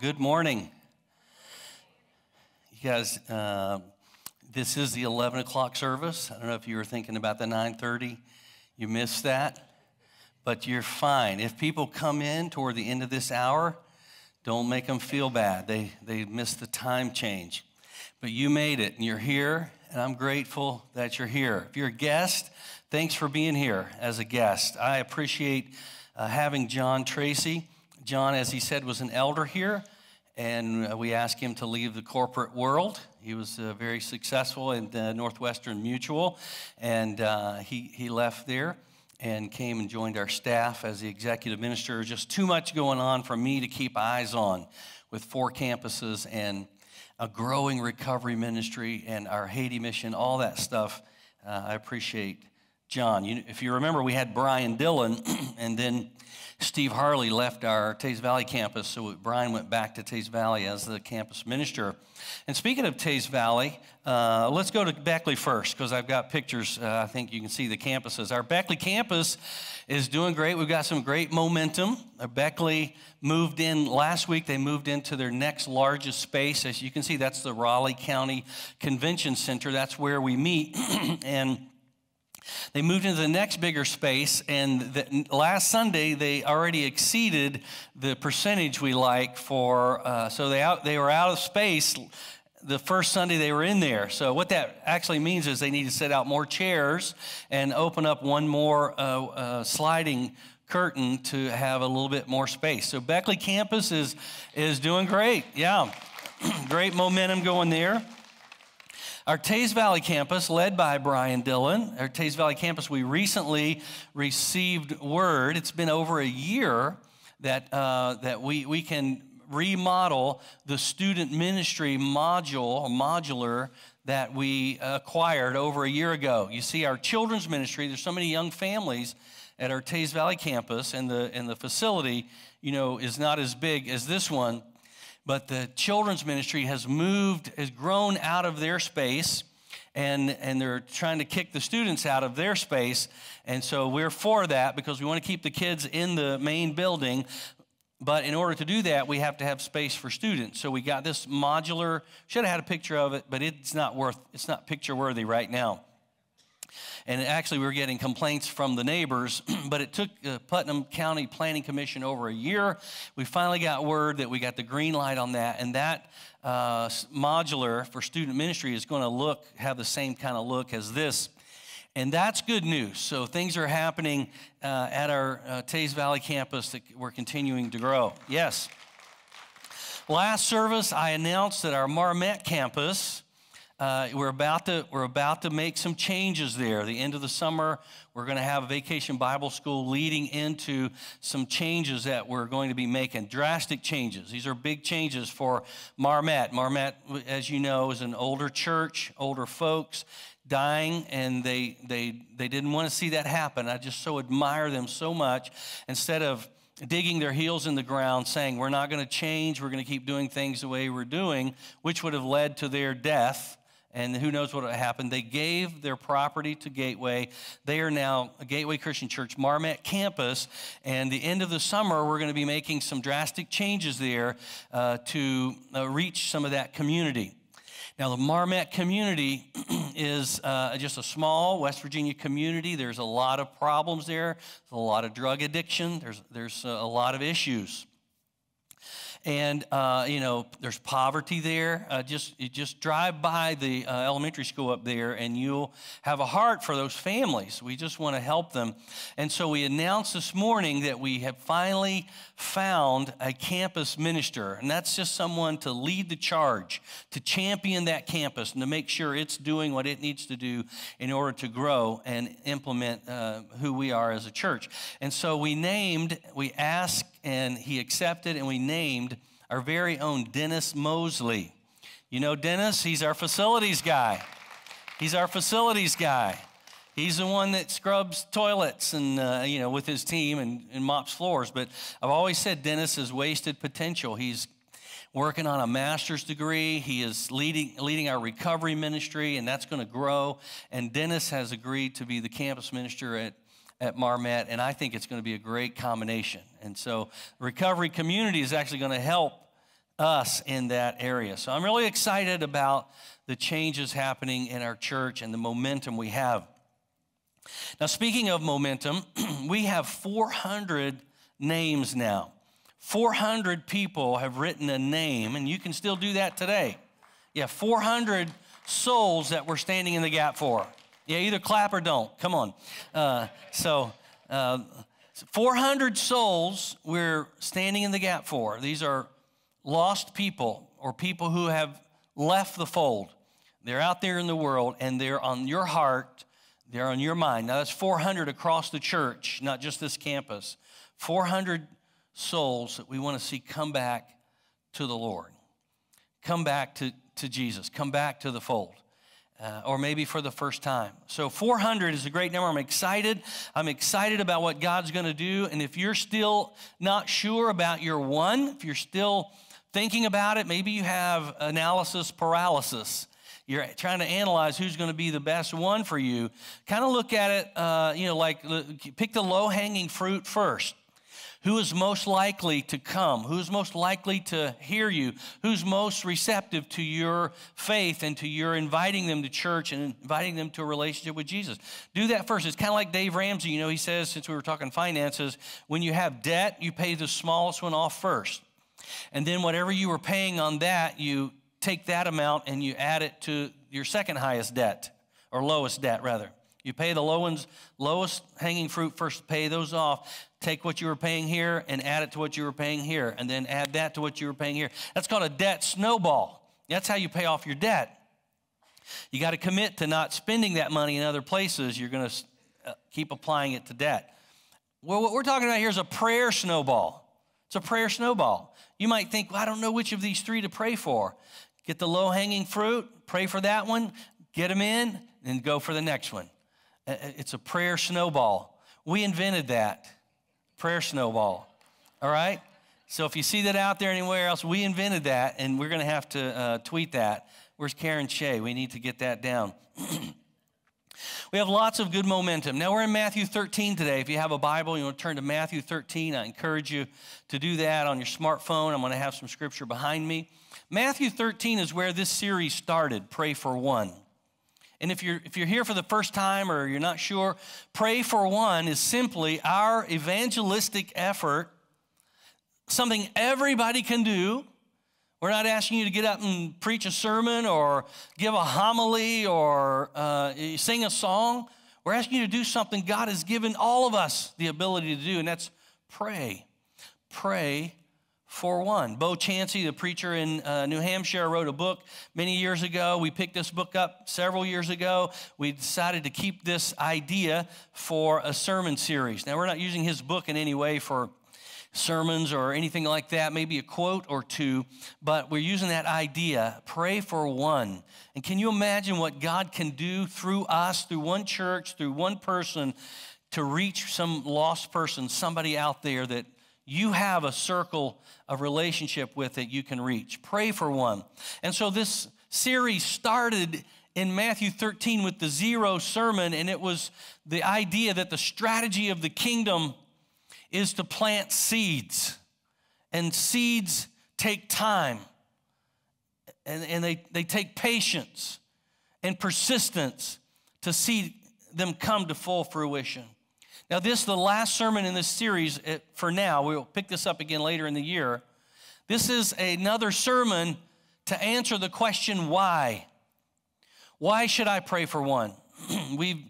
Good morning. You guys, uh, this is the 11 o'clock service. I don't know if you were thinking about the 9:30. You missed that, but you're fine. If people come in toward the end of this hour, don't make them feel bad. They they missed the time change, but you made it, and you're here, and I'm grateful that you're here. If you're a guest, thanks for being here as a guest. I appreciate uh, having John Tracy. John, as he said, was an elder here, and uh, we asked him to leave the corporate world. He was uh, very successful in Northwestern Mutual, and uh, he, he left there and came and joined our staff as the executive minister. Just too much going on for me to keep eyes on with four campuses and a growing recovery ministry and our Haiti mission, all that stuff. Uh, I appreciate John. You, if you remember, we had Brian Dillon, and then Steve Harley left our Teays Valley campus, so Brian went back to Teays Valley as the campus minister. And speaking of Teays Valley, uh, let's go to Beckley first because I've got pictures. Uh, I think you can see the campuses. Our Beckley campus is doing great. We've got some great momentum. Our Beckley moved in last week. They moved into their next largest space. As you can see, that's the Raleigh County Convention Center. That's where we meet. and they moved into the next bigger space, and the, last Sunday they already exceeded the percentage we like for. Uh, so they out, they were out of space the first Sunday they were in there. So what that actually means is they need to set out more chairs and open up one more uh, uh, sliding curtain to have a little bit more space. So Beckley campus is is doing great. Yeah, great momentum going there. Our Teays Valley campus, led by Brian Dillon, our Teays Valley campus, we recently received word, it's been over a year, that, uh, that we, we can remodel the student ministry module, modular, that we acquired over a year ago. You see, our children's ministry, there's so many young families at our Teays Valley campus, and the, and the facility, you know, is not as big as this one but the children's ministry has moved, has grown out of their space, and, and they're trying to kick the students out of their space. And so we're for that because we want to keep the kids in the main building. But in order to do that, we have to have space for students. So we got this modular, should have had a picture of it, but it's not worth, it's not picture worthy right now. And actually, we were getting complaints from the neighbors, but it took the Putnam County Planning Commission over a year. We finally got word that we got the green light on that, and that uh, modular for student ministry is going to look, have the same kind of look as this. And that's good news. So things are happening uh, at our uh, Teays Valley campus that we're continuing to grow. Yes. Last service, I announced that our Marmet campus uh, we're, about to, we're about to make some changes there. The end of the summer, we're going to have a vacation Bible school leading into some changes that we're going to be making, drastic changes. These are big changes for Marmet. Marmet, as you know, is an older church, older folks dying, and they, they, they didn't want to see that happen. I just so admire them so much. Instead of digging their heels in the ground, saying, We're not going to change, we're going to keep doing things the way we're doing, which would have led to their death and who knows what happened. They gave their property to Gateway. They are now a Gateway Christian Church Marmet campus, and the end of the summer, we're going to be making some drastic changes there uh, to uh, reach some of that community. Now, the Marmet community is uh, just a small West Virginia community. There's a lot of problems there. There's a lot of drug addiction. There's, there's a lot of issues and uh, you know there's poverty there. Uh, just just drive by the uh, elementary school up there, and you'll have a heart for those families. We just want to help them, and so we announced this morning that we have finally found a campus minister, and that's just someone to lead the charge, to champion that campus, and to make sure it's doing what it needs to do in order to grow and implement uh, who we are as a church. And so we named, we asked and he accepted, and we named our very own Dennis Mosley. You know, Dennis, he's our facilities guy. He's our facilities guy. He's the one that scrubs toilets and, uh, you know, with his team and, and mops floors. But I've always said Dennis is wasted potential. He's working on a master's degree. He is leading, leading our recovery ministry, and that's going to grow. And Dennis has agreed to be the campus minister at at Marmet, and I think it's going to be a great combination. And so, recovery community is actually going to help us in that area. So, I'm really excited about the changes happening in our church and the momentum we have. Now, speaking of momentum, we have 400 names now. 400 people have written a name, and you can still do that today. Yeah, 400 souls that we're standing in the gap for. Yeah, either clap or don't. Come on. Uh, so, uh, 400 souls we're standing in the gap for. These are lost people or people who have left the fold. They're out there in the world and they're on your heart, they're on your mind. Now, that's 400 across the church, not just this campus. 400 souls that we want to see come back to the Lord, come back to, to Jesus, come back to the fold uh, or maybe for the first time. So 400 is a great number. I'm excited. I'm excited about what God's going to do. And if you're still not sure about your one, if you're still thinking about it, maybe you have analysis paralysis. You're trying to analyze who's going to be the best one for you. Kind of look at it, uh, you know, like pick the low hanging fruit first. Who is most likely to come? Who's most likely to hear you? Who's most receptive to your faith and to your inviting them to church and inviting them to a relationship with Jesus? Do that first. It's kind of like Dave Ramsey, you know, he says, since we were talking finances, when you have debt, you pay the smallest one off first. And then whatever you were paying on that, you take that amount and you add it to your second highest debt, or lowest debt, rather. You pay the low ones, lowest hanging fruit first, pay those off. Take what you were paying here and add it to what you were paying here, and then add that to what you were paying here. That's called a debt snowball. That's how you pay off your debt. You got to commit to not spending that money in other places. You're going to uh, keep applying it to debt. Well, what we're talking about here is a prayer snowball. It's a prayer snowball. You might think, well, I don't know which of these three to pray for. Get the low hanging fruit, pray for that one, get them in, and go for the next one. It's a prayer snowball. We invented that prayer snowball. All right? So if you see that out there anywhere else, we invented that, and we're going to have to uh, tweet that. Where's Karen Shea? We need to get that down. we have lots of good momentum. Now we're in Matthew 13 today. If you have a Bible, you want to turn to Matthew 13. I encourage you to do that on your smartphone. I'm going to have some scripture behind me. Matthew 13 is where this series started. Pray for one. And if you're, if you're here for the first time or you're not sure, Pray for One is simply our evangelistic effort, something everybody can do. We're not asking you to get up and preach a sermon or give a homily or uh, sing a song. We're asking you to do something God has given all of us the ability to do, and that's pray. Pray for one. Bo Chansey, the preacher in uh, New Hampshire, wrote a book many years ago. We picked this book up several years ago. We decided to keep this idea for a sermon series. Now, we're not using his book in any way for sermons or anything like that, maybe a quote or two, but we're using that idea pray for one. And can you imagine what God can do through us, through one church, through one person? To reach some lost person, somebody out there that you have a circle of relationship with that you can reach. Pray for one. And so this series started in Matthew 13 with the zero sermon, and it was the idea that the strategy of the kingdom is to plant seeds. And seeds take time, and, and they, they take patience and persistence to see them come to full fruition. Now, this is the last sermon in this series eh, for now. We'll pick this up again later in the year. This is another sermon to answer the question why. Why should I pray for one? we've,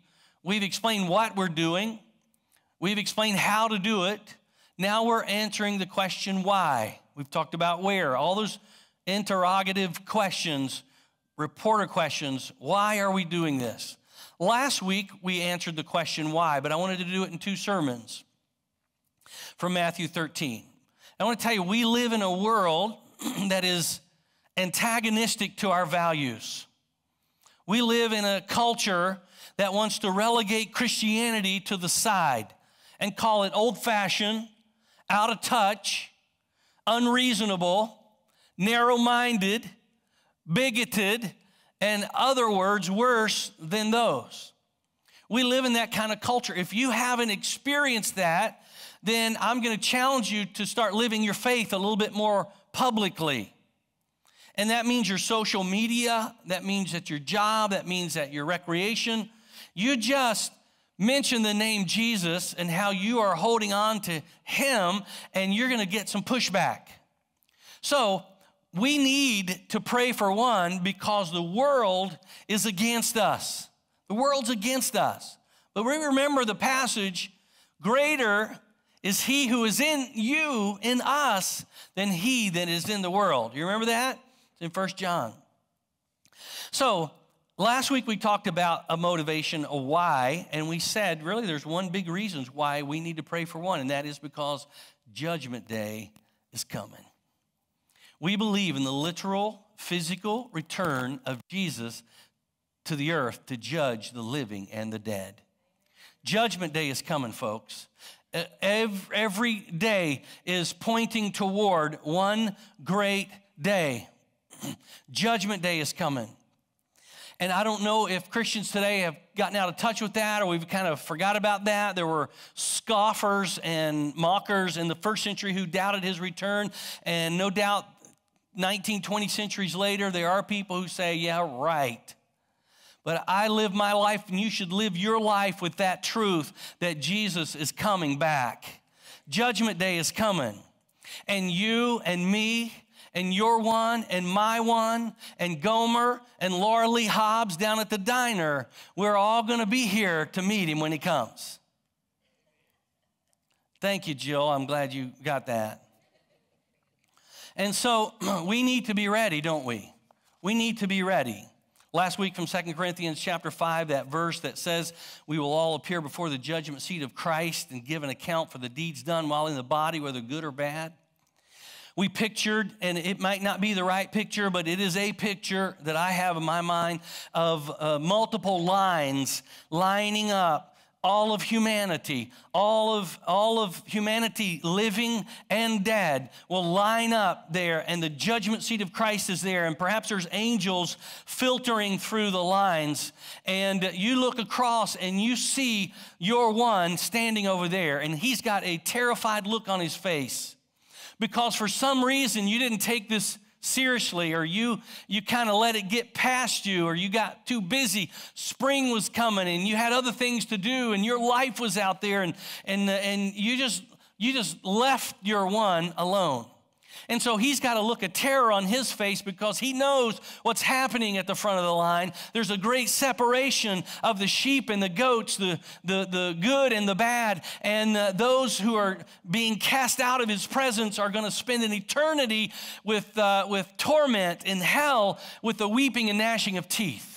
we've explained what we're doing, we've explained how to do it. Now we're answering the question why. We've talked about where, all those interrogative questions, reporter questions. Why are we doing this? Last week, we answered the question why, but I wanted to do it in two sermons from Matthew 13. I want to tell you, we live in a world that is antagonistic to our values. We live in a culture that wants to relegate Christianity to the side and call it old fashioned, out of touch, unreasonable, narrow minded, bigoted, and other words worse than those. We live in that kind of culture. If you haven't experienced that, then I'm going to challenge you to start living your faith a little bit more publicly. And that means your social media, that means at your job, that means at your recreation. You just mention the name Jesus and how you are holding on to him, and you're going to get some pushback. So, we need to pray for one because the world is against us. The world's against us. But we remember the passage greater is he who is in you, in us, than he that is in the world. You remember that? It's in First John. So, last week we talked about a motivation, a why, and we said really there's one big reason why we need to pray for one, and that is because Judgment Day is coming. We believe in the literal, physical return of Jesus to the earth to judge the living and the dead. Judgment Day is coming, folks. Every day is pointing toward one great day. Judgment Day is coming. And I don't know if Christians today have gotten out of touch with that or we've kind of forgot about that. There were scoffers and mockers in the first century who doubted his return. And no doubt, 19, 20 centuries later, there are people who say, yeah, right. But I live my life, and you should live your life with that truth that Jesus is coming back. Judgment day is coming. And you and me and your one and my one and Gomer and Laura Lee Hobbs down at the diner, we're all going to be here to meet him when he comes. Thank you, Jill. I'm glad you got that. And so we need to be ready, don't we? We need to be ready. Last week from Second Corinthians chapter 5, that verse that says, We will all appear before the judgment seat of Christ and give an account for the deeds done while in the body, whether good or bad. We pictured, and it might not be the right picture, but it is a picture that I have in my mind of uh, multiple lines lining up all of humanity, all of, all of humanity living and dead will line up there, and the judgment seat of Christ is there, and perhaps there's angels filtering through the lines. And you look across and you see your one standing over there, and he's got a terrified look on his face because for some reason you didn't take this seriously or you you kind of let it get past you or you got too busy. Spring was coming and you had other things to do and your life was out there and and and you just you just left your one alone and so he's got a look of terror on his face because he knows what's happening at the front of the line. There's a great separation of the sheep and the goats, the, the, the good and the bad. And uh, those who are being cast out of his presence are going to spend an eternity with, uh, with torment in hell with the weeping and gnashing of teeth.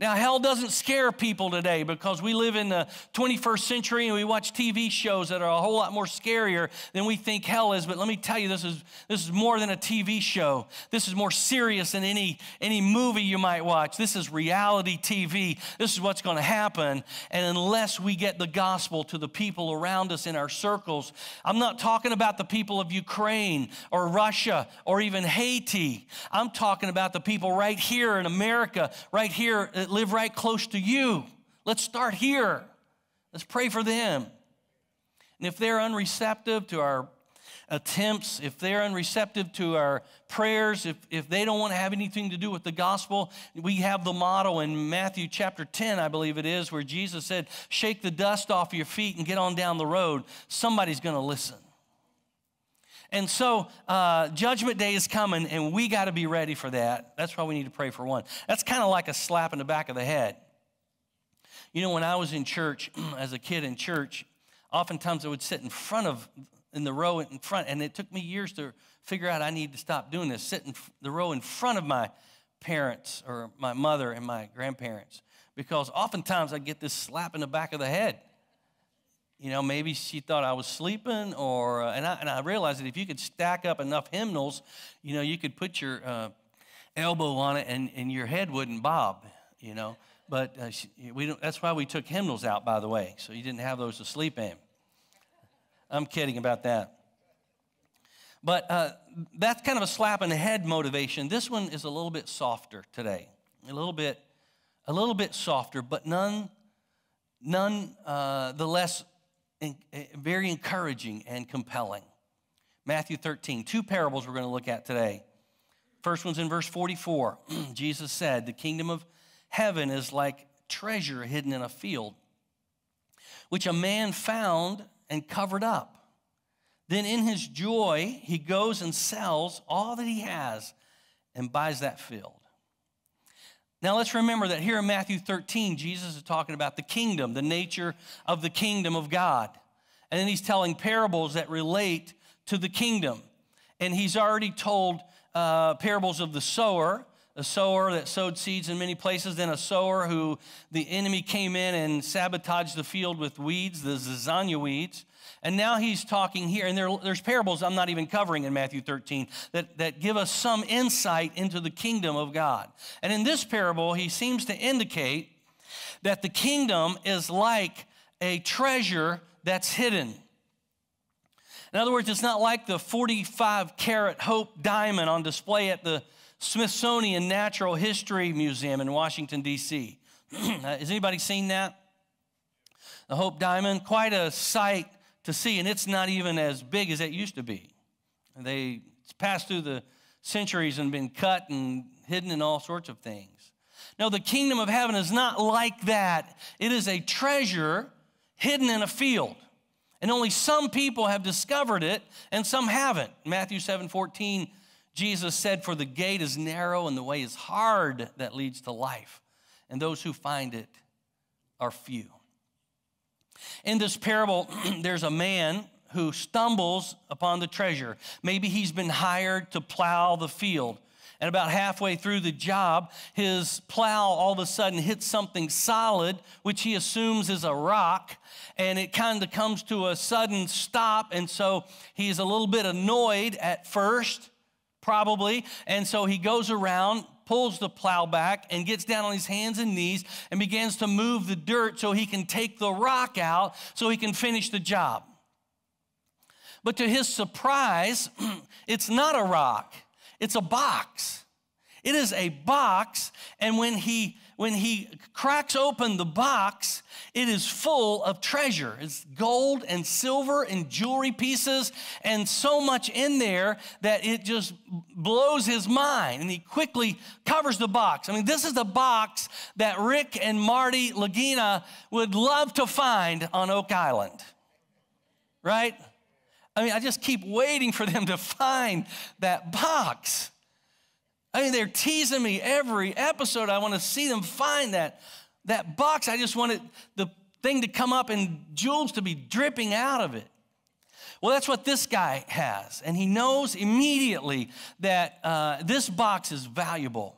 Now, hell doesn't scare people today because we live in the 21st century and we watch TV shows that are a whole lot more scarier than we think hell is. But let me tell you, this is, this is more than a TV show. This is more serious than any, any movie you might watch. This is reality TV. This is what's going to happen. And unless we get the gospel to the people around us in our circles, I'm not talking about the people of Ukraine or Russia or even Haiti. I'm talking about the people right here in America, right here that live right close to you. Let's start here. Let's pray for them. And if they're unreceptive to our attempts, if they're unreceptive to our prayers, if, if they don't want to have anything to do with the gospel, we have the motto in Matthew chapter 10, I believe it is, where Jesus said, Shake the dust off your feet and get on down the road. Somebody's going to listen. And so, uh, Judgment Day is coming, and we got to be ready for that. That's why we need to pray for one. That's kind of like a slap in the back of the head. You know, when I was in church, as a kid in church, oftentimes I would sit in front of, in the row in front, and it took me years to figure out I need to stop doing this, sit in the row in front of my parents or my mother and my grandparents, because oftentimes I get this slap in the back of the head. You know, maybe she thought I was sleeping, or uh, and I and I realized that if you could stack up enough hymnals, you know, you could put your uh, elbow on it and, and your head wouldn't bob. You know, but uh, she, we don't, that's why we took hymnals out, by the way, so you didn't have those to sleep in. I'm kidding about that. But uh, that's kind of a slap in the head motivation. This one is a little bit softer today, a little bit a little bit softer, but none, none uh, the less Eh, very encouraging and compelling. Matthew 13, two parables we're going to look at today. First one's in verse 44. Jesus said, The kingdom of heaven is like treasure hidden in a field, which a man found and covered up. Then in his joy, he goes and sells all that he has and buys that field. Now let's remember that here in Matthew 13, Jesus is talking about the kingdom, the nature of the kingdom of God. And then he's telling parables that relate to the kingdom. And he's already told uh, parables of the sower, a sower that sowed seeds in many places, then a sower who the enemy came in and sabotaged the field with weeds, the zizania weeds. And now he's talking here, and there, there's parables I'm not even covering in Matthew 13 that, that give us some insight into the kingdom of God. And in this parable, he seems to indicate that the kingdom is like a treasure that's hidden. In other words, it's not like the 45 carat Hope diamond on display at the Smithsonian Natural History Museum in Washington, D.C. Has anybody seen that? The Hope Diamond, quite a sight to see, and it's not even as big as it used to be. They passed through the centuries and been cut and hidden in all sorts of things. No, the kingdom of heaven is not like that. It is a treasure hidden in a field. And only some people have discovered it and some haven't. Matthew 7 14, Jesus said, For the gate is narrow and the way is hard that leads to life, and those who find it are few. In this parable, there's a man who stumbles upon the treasure. Maybe he's been hired to plow the field. And about halfway through the job, his plow all of a sudden hits something solid, which he assumes is a rock, and it kind of comes to a sudden stop. And so he's a little bit annoyed at first, probably. And so he goes around pulls the plow back and gets down on his hands and knees and begins to move the dirt so he can take the rock out so he can finish the job. But to his surprise, it's not a rock, it's a box. It is a box, and when he when he cracks open the box, it is full of treasure. It's gold and silver and jewelry pieces, and so much in there that it just blows his mind. And he quickly covers the box. I mean, this is the box that Rick and Marty Lagina would love to find on Oak Island, right? I mean, I just keep waiting for them to find that box. I mean, they're teasing me every episode. I want to see them find that, that box. I just wanted the thing to come up and jewels to be dripping out of it. Well, that's what this guy has. And he knows immediately that uh, this box is valuable.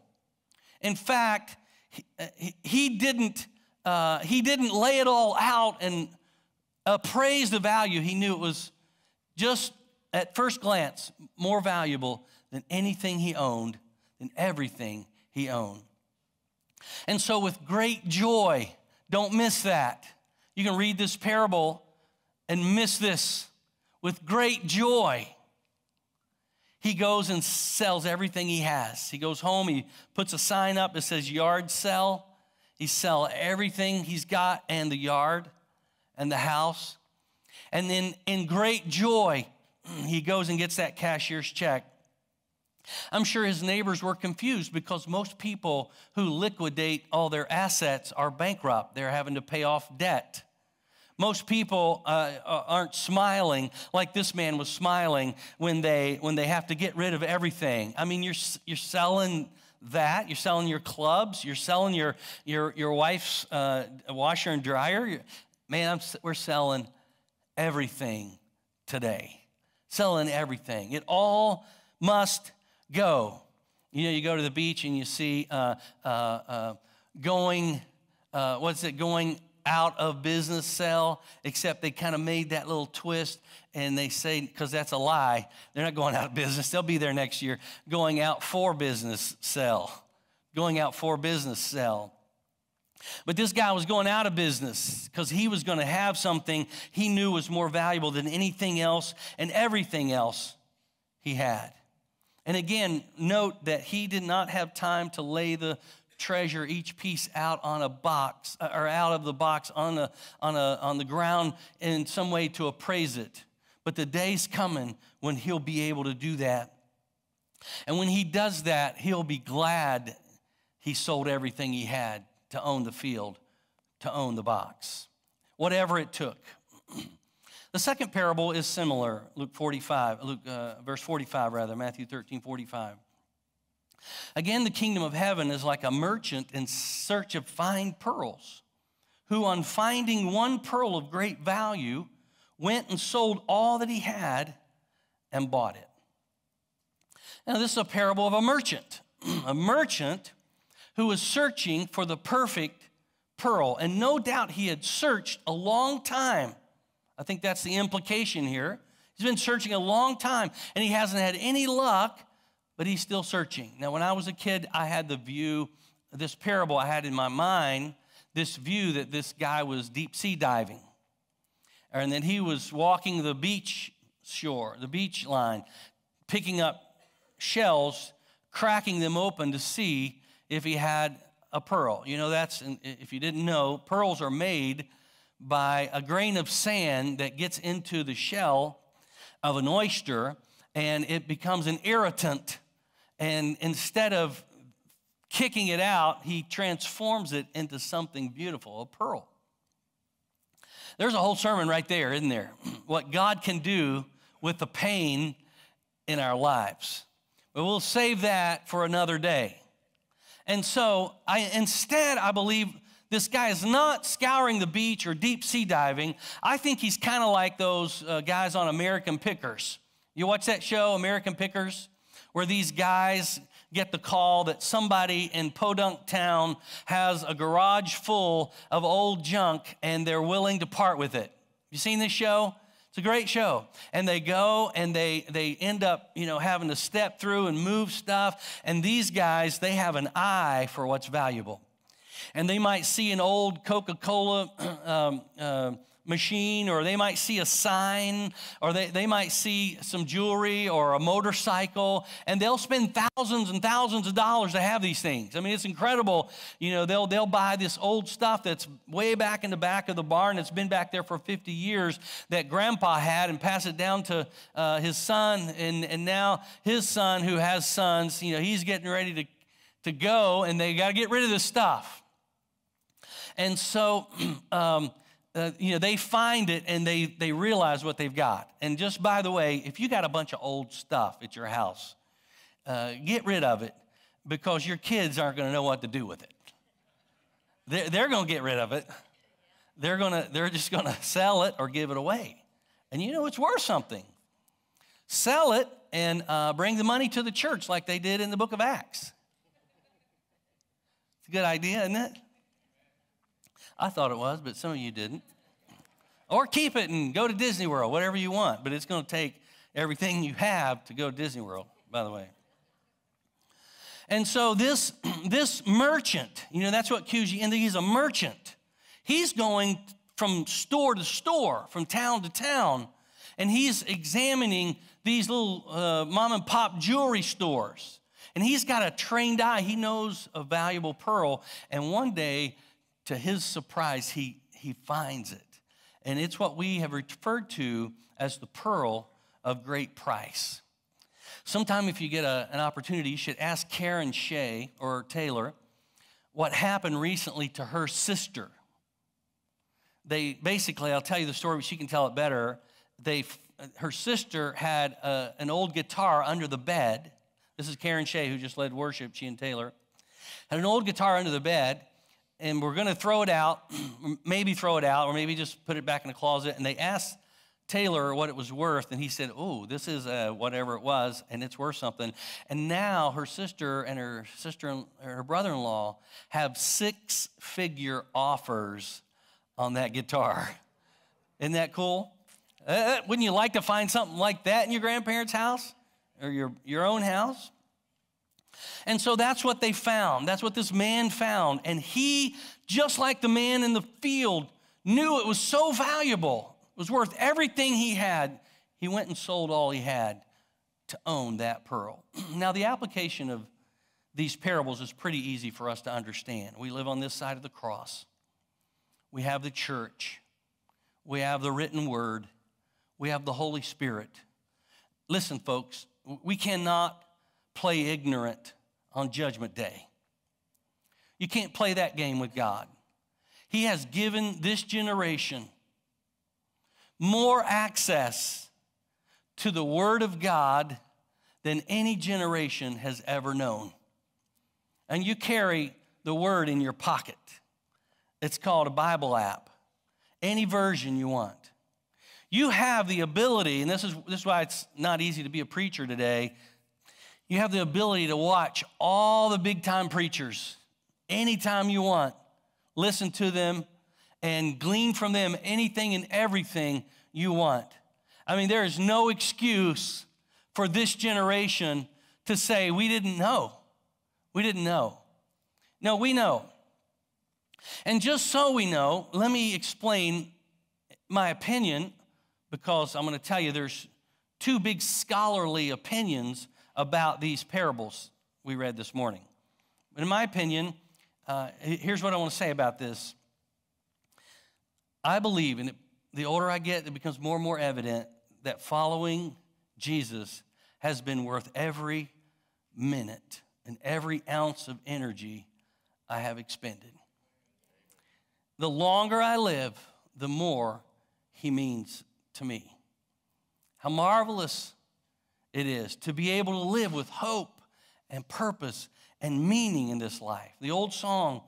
In fact, he, uh, he didn't, uh, he didn't lay it all out and appraise the value. He knew it was just at first glance more valuable than anything he owned than everything he owned. And so, with great joy, don't miss that. You can read this parable and miss this. With great joy, he goes and sells everything he has. He goes home, he puts a sign up that says yard sell. He sell everything he's got and the yard and the house. And then in great joy, he goes and gets that cashier's check I'm sure his neighbors were confused because most people who liquidate all their assets are bankrupt. They're having to pay off debt. Most people uh, aren't smiling like this man was smiling when they, when they have to get rid of everything. I mean, you're, you're selling that, you're selling your clubs, you're selling your, your, your wife's uh, washer and dryer. Man, I'm, we're selling everything today. Selling everything. It all must go. You know, you go to the beach and you see uh, uh, uh, going, uh, what's it, going out of business sell, except they kind of made that little twist and they say, because that's a lie, they're not going out of business, they'll be there next year, going out for business sell. Going out for business sell. But this guy was going out of business because he was going to have something he knew was more valuable than anything else and everything else he had. And again, note that he did not have time to lay the treasure each piece out on a box uh, or out of the box on, on, a, on the ground in some way to appraise it. But the day's coming when he'll be able to do that. And when he does that, he'll be glad he sold everything he had to own the field, to own the box, whatever it took. the second parable is similar, Luke 45, Luke, uh, verse 45 rather, Matthew 13, 45. Again, the kingdom of heaven is like a merchant in search of fine pearls, who, on finding one pearl of great value, went and sold all that he had and bought it. Now, this is a parable of a merchant, a merchant who was searching for the perfect pearl. And no doubt he had searched a long time. I think that's the implication here. He's been searching a long time and he hasn't had any luck but he's still searching. Now, when I was a kid, I had the view, this parable I had in my mind, this view that this guy was deep sea diving. And that he was walking the beach shore, the beach line, picking up shells, cracking them open to see if he had a pearl. You know, that's, if you didn't know, pearls are made by a grain of sand that gets into the shell of an oyster and it becomes an irritant and instead of kicking it out, he transforms it into something beautiful, a pearl. There's a whole sermon right there, isn't there? What God can do with the pain in our lives. But we'll save that for another day. And so, I, instead, I believe this guy is not scouring the beach or deep sea diving. I think he's kind of like those uh, guys on American Pickers. You watch that show, American Pickers? where these guys get the call that somebody in Podunk Town has a garage full of old junk and they're willing to part with it. You seen this show? It's a great show. And they go and they they end up, you know, having to step through and move stuff. And these guys, they have an eye for what's valuable. And they might see an old Coca-Cola um, uh, machine, or they might see a sign, or they, they might see some jewelry or a motorcycle, and they'll spend thousands and thousands of dollars to have these things. I mean, it's incredible. You know, they'll, they'll buy this old stuff that's way back in the back of the barn that's been back there for 50 years that grandpa had and pass it down to uh, his son, and, and now his son, who has sons, you know, he's getting ready to, to go, and they got to get rid of this stuff. And so, um, uh, you know, they find it and they, they realize what they've got. And just by the way, if you got a bunch of old stuff at your house, uh, get rid of it because your kids aren't going to know what to do with it. They're, they're going to get rid of it. They're, gonna, they're just going to sell it or give it away. And you know, it's worth something. Sell it and uh, bring the money to the church like they did in the book of Acts. It's a good idea, isn't it? I thought it was, but some of you didn't. Or keep it and go to Disney World, whatever you want, but it's going to take everything you have to go to Disney World, by the way. And so this, this merchant, you know, that's what you in. He's a merchant. He's going from store to store, from town to town, and he's examining these little uh, mom and pop jewelry stores. And he's got a trained eye. He knows a valuable pearl. And one day, to his surprise, he, he finds it. And it's what we have referred to as the pearl of great price. Sometime, if you get a, an opportunity, you should ask Karen Shea or Taylor what happened recently to her sister. They basically, I'll tell you the story, but she can tell it better. They, her sister had a, an old guitar under the bed. This is Karen Shea, who just led worship, she and Taylor. Had an old guitar under the bed, and we're going to throw it out, maybe throw it out, or maybe just put it back in the closet. And they asked Taylor what it was worth, and he said, "Oh, this is uh, whatever it was, and it's worth something." And now her sister and her sister and her brother-in-law have six-figure offers on that guitar. Isn't that cool? Uh, uh, wouldn't you like to find something like that in your grandparents' house or your, your own house? And so that's what they found. That's what this man found. And he, just like the man in the field, knew it was so valuable, it was worth everything he had. He went and sold all he had to own that pearl. now, the application of these parables is pretty easy for us to understand. We live on this side of the cross. We have the church. We have the written word. We have the Holy Spirit. Listen, folks, we cannot play ignorant on Judgment Day. You can't play that game with God. He has given this generation more access to the Word of God than any generation has ever known. And you carry the Word in your pocket. It's called a Bible app, any version you want. You have the ability, and this is, this is why it's not easy to be a preacher today. You have the ability to watch all the big time preachers anytime you want, listen to them, and glean from them anything and everything you want. I mean, there is no excuse for this generation to say, we didn't know. We didn't know. No, we know. And just so we know, let me explain my opinion because I'm going to tell you there's two big scholarly opinions about these parables we read this morning. But in my opinion, uh, here's what I want to say about this. I believe, and the older I get, it becomes more and more evident that following Jesus has been worth every minute and every ounce of energy I have expended. The longer I live, the more he means to me. How marvelous it is to be able to live with hope and purpose and meaning in this life. The old song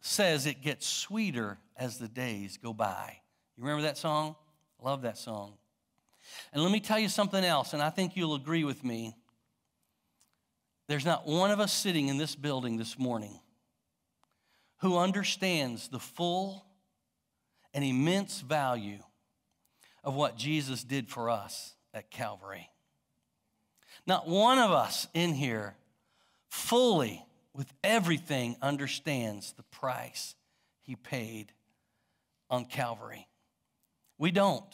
says it gets sweeter as the days go by. You remember that song? Love that song. And let me tell you something else, and I think you'll agree with me. There's not one of us sitting in this building this morning who understands the full and immense value of what Jesus did for us at Calvary. Not one of us in here fully, with everything, understands the price he paid on Calvary. We don't.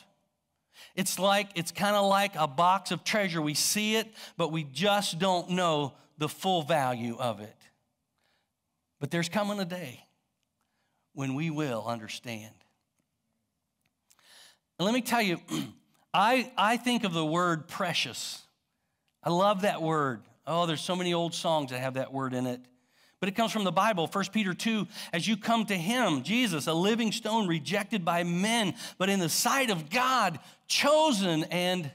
It's like, it's kind of like a box of treasure. We see it, but we just don't know the full value of it. But there's coming a day when we will understand. And let me tell you, I, I think of the word precious. I love that word. Oh, there's so many old songs that have that word in it. But it comes from the Bible, 1 Peter 2. As you come to him, Jesus, a living stone rejected by men, but in the sight of God, chosen and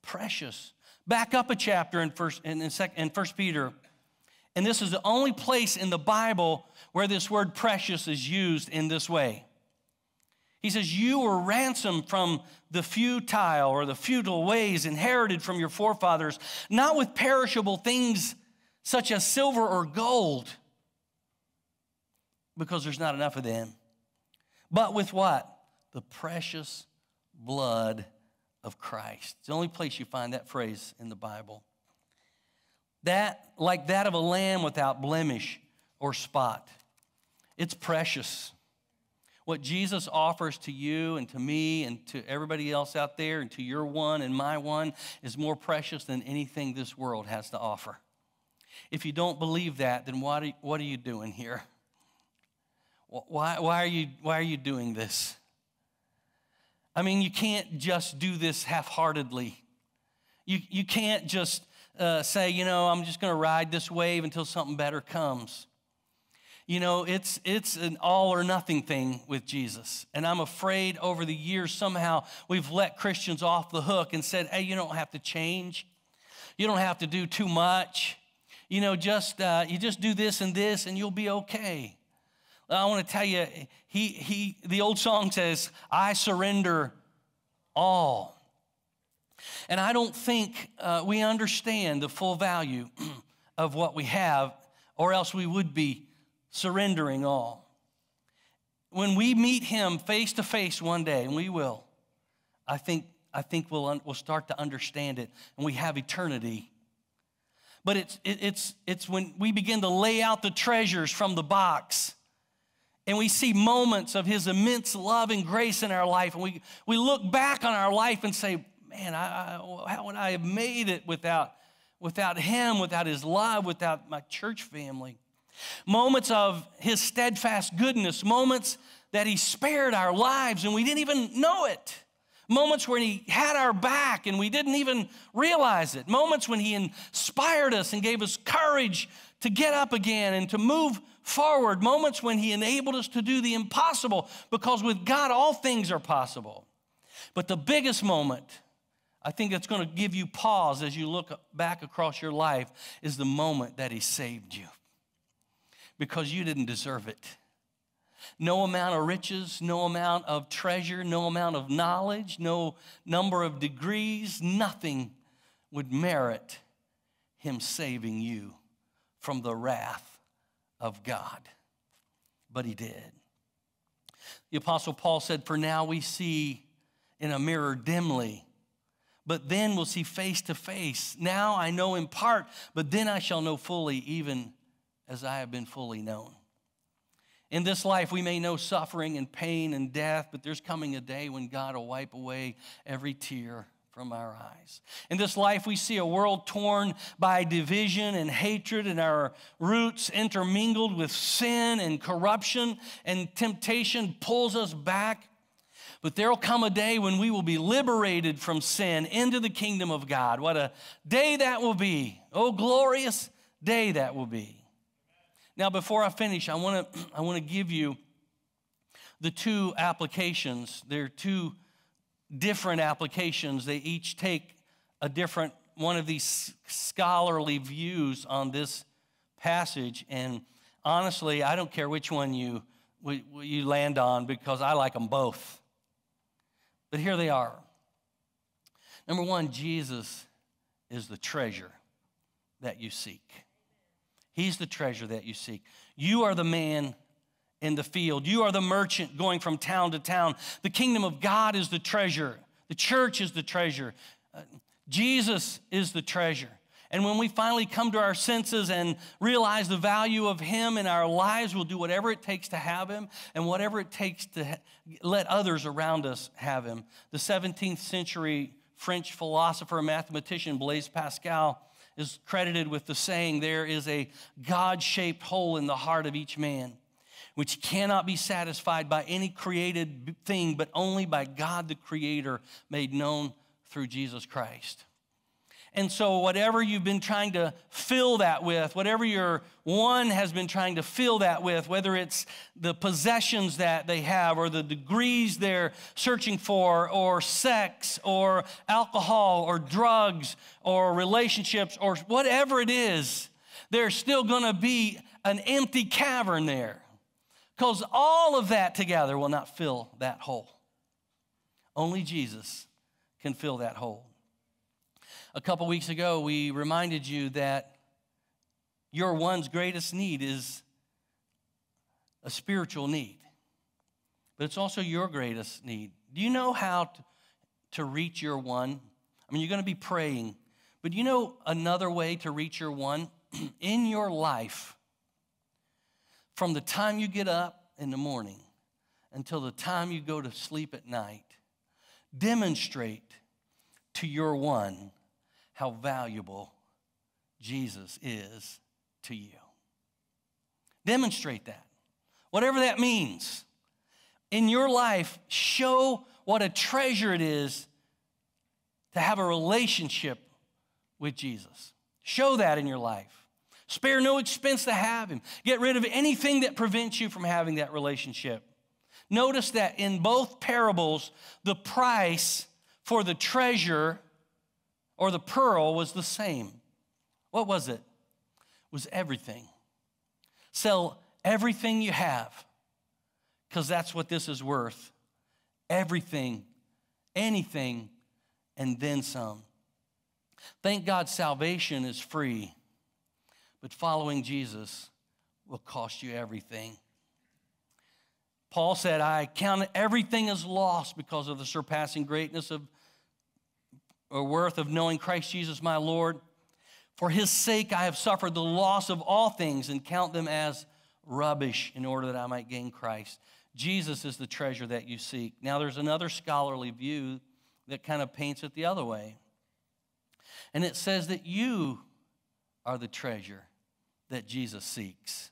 precious. Back up a chapter in first in, in, in 1 Peter. And this is the only place in the Bible where this word precious is used in this way. He says, You were ransomed from the futile or the futile ways inherited from your forefathers, not with perishable things such as silver or gold, because there's not enough of them, but with what? The precious blood of Christ. It's the only place you find that phrase in the Bible. That, like that of a lamb without blemish or spot, it's precious. What Jesus offers to you and to me and to everybody else out there and to your one and my one is more precious than anything this world has to offer. If you don't believe that, then what are, what are you doing here? Why, why, are you, why are you doing this? I mean, you can't just do this half heartedly. You, you can't just uh, say, you know, I'm just going to ride this wave until something better comes. You know, it's, it's an all or nothing thing with Jesus. And I'm afraid over the years, somehow we've let Christians off the hook and said, hey, you don't have to change. You don't have to do too much. You know, just, uh, you just do this and this and you'll be okay. I want to tell you, he, he, the old song says, I surrender all. And I don't think uh, we understand the full value of what we have, or else we would be surrendering all. When we meet him face to face one day, and we will, I think, I think we'll, we'll start to understand it, and we have eternity. But it's, it, it's, it's when we begin to lay out the treasures from the box and we see moments of his immense love and grace in our life, and we, we look back on our life and say, Man, I, I, how would I have made it without, without Him, without His love, without my church family. Moments of His steadfast goodness, moments that He spared our lives and we didn't even know it. Moments when He had our back and we didn't even realize it. Moments when He inspired us and gave us courage to get up again and to move forward. Moments when He enabled us to do the impossible because with God, all things are possible. But the biggest moment, I think that's going to give you pause as you look back across your life, is the moment that He saved you because you didn't deserve it. No amount of riches, no amount of treasure, no amount of knowledge, no number of degrees, nothing would merit Him saving you from the wrath of God. But He did. The Apostle Paul said, For now we see in a mirror dimly but then we'll see face to face. Now I know in part, but then I shall know fully, even as I have been fully known. In this life, we may know suffering and pain and death, but there's coming a day when God will wipe away every tear from our eyes. In this life, we see a world torn by division and hatred, and our roots intermingled with sin and corruption, and temptation pulls us back. But there'll come a day when we will be liberated from sin into the kingdom of God. What a day that will be. Oh, glorious day that will be. Now, before I finish, I want to I want to give you the two applications. They're two different applications. They each take a different one of these scholarly views on this passage. And honestly, I don't care which one you you land on because I like them both. But here they are. Number one, Jesus is the treasure that you seek. He's the treasure that you seek. You are the man in the field. You are the merchant going from town to town. The kingdom of God is the treasure. The church is the treasure. Uh, Jesus is the treasure. And when we finally come to our senses and realize the value of Him in our lives, we'll do whatever it takes to have Him and whatever it takes to let others around us have Him. The 17th century French philosopher and mathematician Blaise Pascal is credited with the saying, There is a God shaped hole in the heart of each man, which cannot be satisfied by any created thing, but only by God the Creator made known through Jesus Christ. And so, whatever you've been trying to fill that with, whatever your one has been trying to fill that with, whether it's the possessions that they have, or the degrees they're searching for, or sex, or alcohol, or drugs, or relationships, or whatever it is, there's still gonna be an empty cavern there. Because all of that together will not fill that hole. Only Jesus can fill that hole. A couple weeks ago, we reminded you that your one's greatest need is a spiritual need, but it's also your greatest need. Do you know how to, to reach your one? I mean, you're going to be praying, but you know another way to reach your one? in your life, from the time you get up in the morning until the time you go to sleep at night, demonstrate to your one how valuable Jesus is to you. Demonstrate that. Whatever that means. In your life, show what a treasure it is to have a relationship with Jesus. Show that in your life. Spare no expense to have him. Get rid of anything that prevents you from having that relationship. Notice that in both parables, the price for the treasure or the pearl was the same. What was it? it was everything. Sell everything you have because that's what this is worth. Everything, anything, and then some. Thank God salvation is free, but following Jesus will cost you everything. Paul said, I count everything as lost because of the surpassing greatness of or worth of knowing Christ Jesus my Lord. For his sake I have suffered the loss of all things and count them as rubbish in order that I might gain Christ. Jesus is the treasure that you seek. Now, there's another scholarly view that kind of paints it the other way. And it says that you are the treasure that Jesus seeks.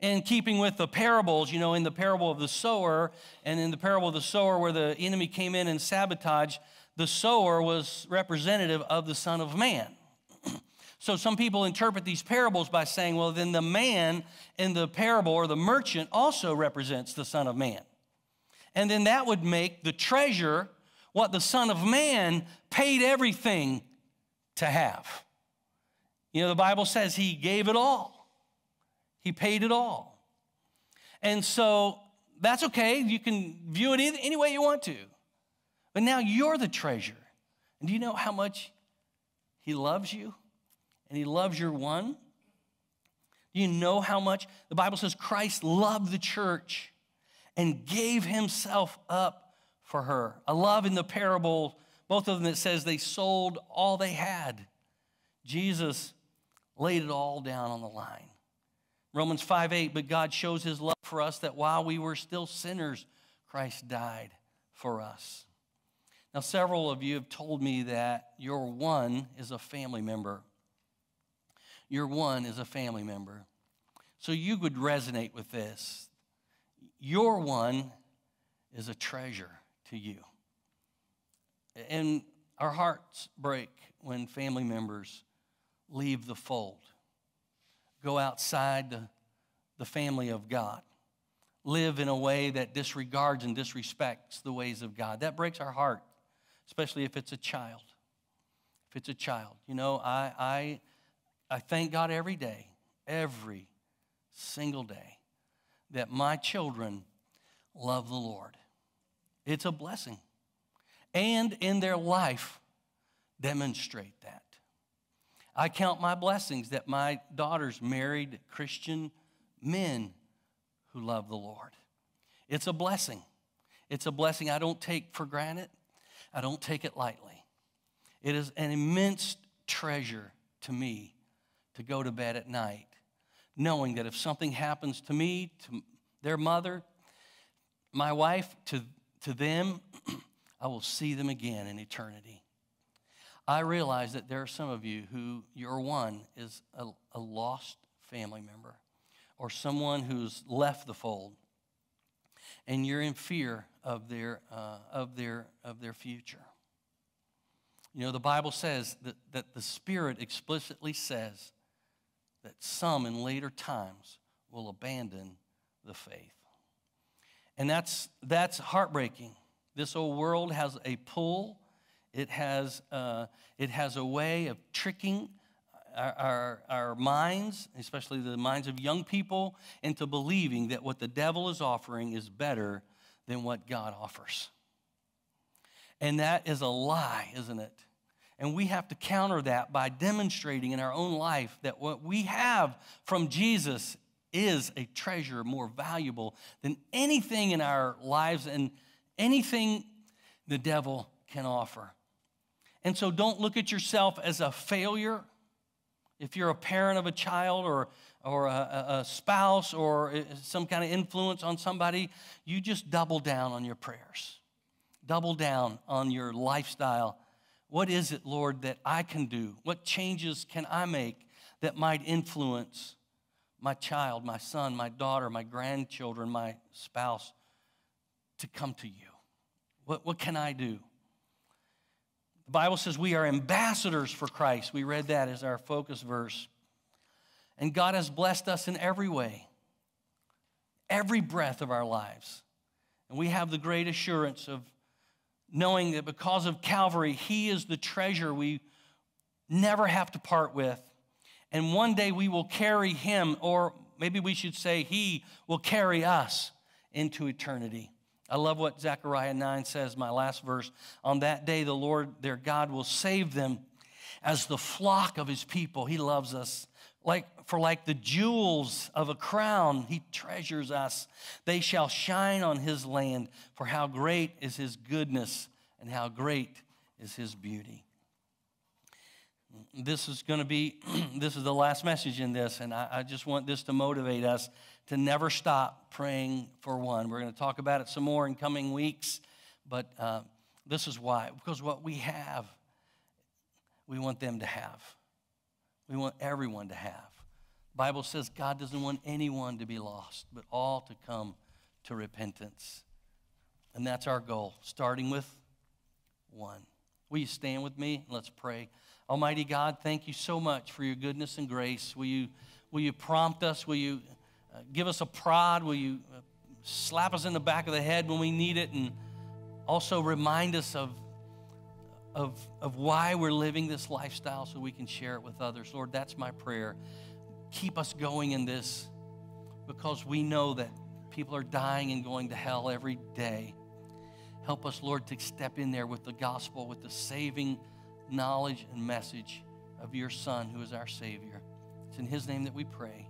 In keeping with the parables, you know, in the parable of the sower and in the parable of the sower where the enemy came in and sabotaged, the sower was representative of the Son of Man. so some people interpret these parables by saying, well, then the man in the parable or the merchant also represents the Son of Man. And then that would make the treasure what the Son of Man paid everything to have. You know, the Bible says he gave it all, he paid it all. And so that's okay. You can view it any way you want to. But now you're the treasure. And do you know how much he loves you? And he loves your one? Do you know how much? The Bible says Christ loved the church and gave himself up for her. I love in the parable, both of them, it says they sold all they had. Jesus laid it all down on the line. Romans 5 8, but God shows his love for us that while we were still sinners, Christ died for us. Now, several of you have told me that your one is a family member. Your one is a family member. So you would resonate with this. Your one is a treasure to you. And our hearts break when family members leave the fold, go outside the, the family of God, live in a way that disregards and disrespects the ways of God. That breaks our heart, especially if it's a child. If it's a child, you know, I, I, I thank God every day, every single day, that my children love the Lord. It's a blessing. And in their life, demonstrate that. I count my blessings that my daughters married Christian men who love the Lord. It's a blessing. It's a blessing I don't take for granted. I don't take it lightly. It is an immense treasure to me to go to bed at night knowing that if something happens to me, to their mother, my wife, to, to them, I will see them again in eternity. I realize that there are some of you who your one is a, a lost family member or someone who's left the fold and you're in fear of their, uh, of their, of their future. You know, the Bible says that, that the Spirit explicitly says that some in later times will abandon the faith. And that's, that's heartbreaking. This old world has a pull it has, uh, it has a way of tricking our, our, our, minds, especially the minds of young people, into believing that what the devil is offering is better than what God offers. And that is a lie, isn't it? And we have to counter that by demonstrating in our own life that what we have from Jesus is a treasure more valuable than anything in our lives and anything the devil can offer. And so don't look at yourself as a failure. If you're a parent of a child or, or a, a spouse or some kind of influence on somebody, you just double down on your prayers. Double down on your lifestyle. What is it, Lord, that I can do? What changes can I make that might influence my child, my son, my daughter, my grandchildren, my spouse to come to you? What, what can I do? The Bible says we are ambassadors for Christ. We read that as our focus verse. And God has blessed us in every way, every breath of our lives. And we have the great assurance of knowing that because of Calvary, He is the treasure we never have to part with. And one day we will carry Him, or maybe we should say, He will carry us into eternity. I love what Zechariah 9 says, my last verse. On that day, the Lord their God will save them as the flock of his people. He loves us. Like, for like the jewels of a crown, he treasures us. They shall shine on his land, for how great is his goodness and how great is his beauty. This is going to be, this is the last message in this, and I, I just want this to motivate us to never stop praying for one. We're going to talk about it some more in coming weeks, but uh, this is why. Because what we have, we want them to have. We want everyone to have. Bible says God doesn't want anyone to be lost, but all to come to repentance. And that's our goal, starting with one. Will you stand with me? Let's pray. Almighty God, thank you so much for your goodness and grace. Will you, will you prompt us? Will you uh, give us a prod? Will you uh, slap us in the back of the head when we need it? And also remind us of, of, of why we're living this lifestyle so we can share it with others. Lord, that's my prayer. Keep us going in this because we know that people are dying and going to hell every day. Help us, Lord, to step in there with the gospel, with the saving knowledge and message of your Son, who is our Savior. It's in His name that we pray.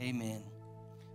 Amen.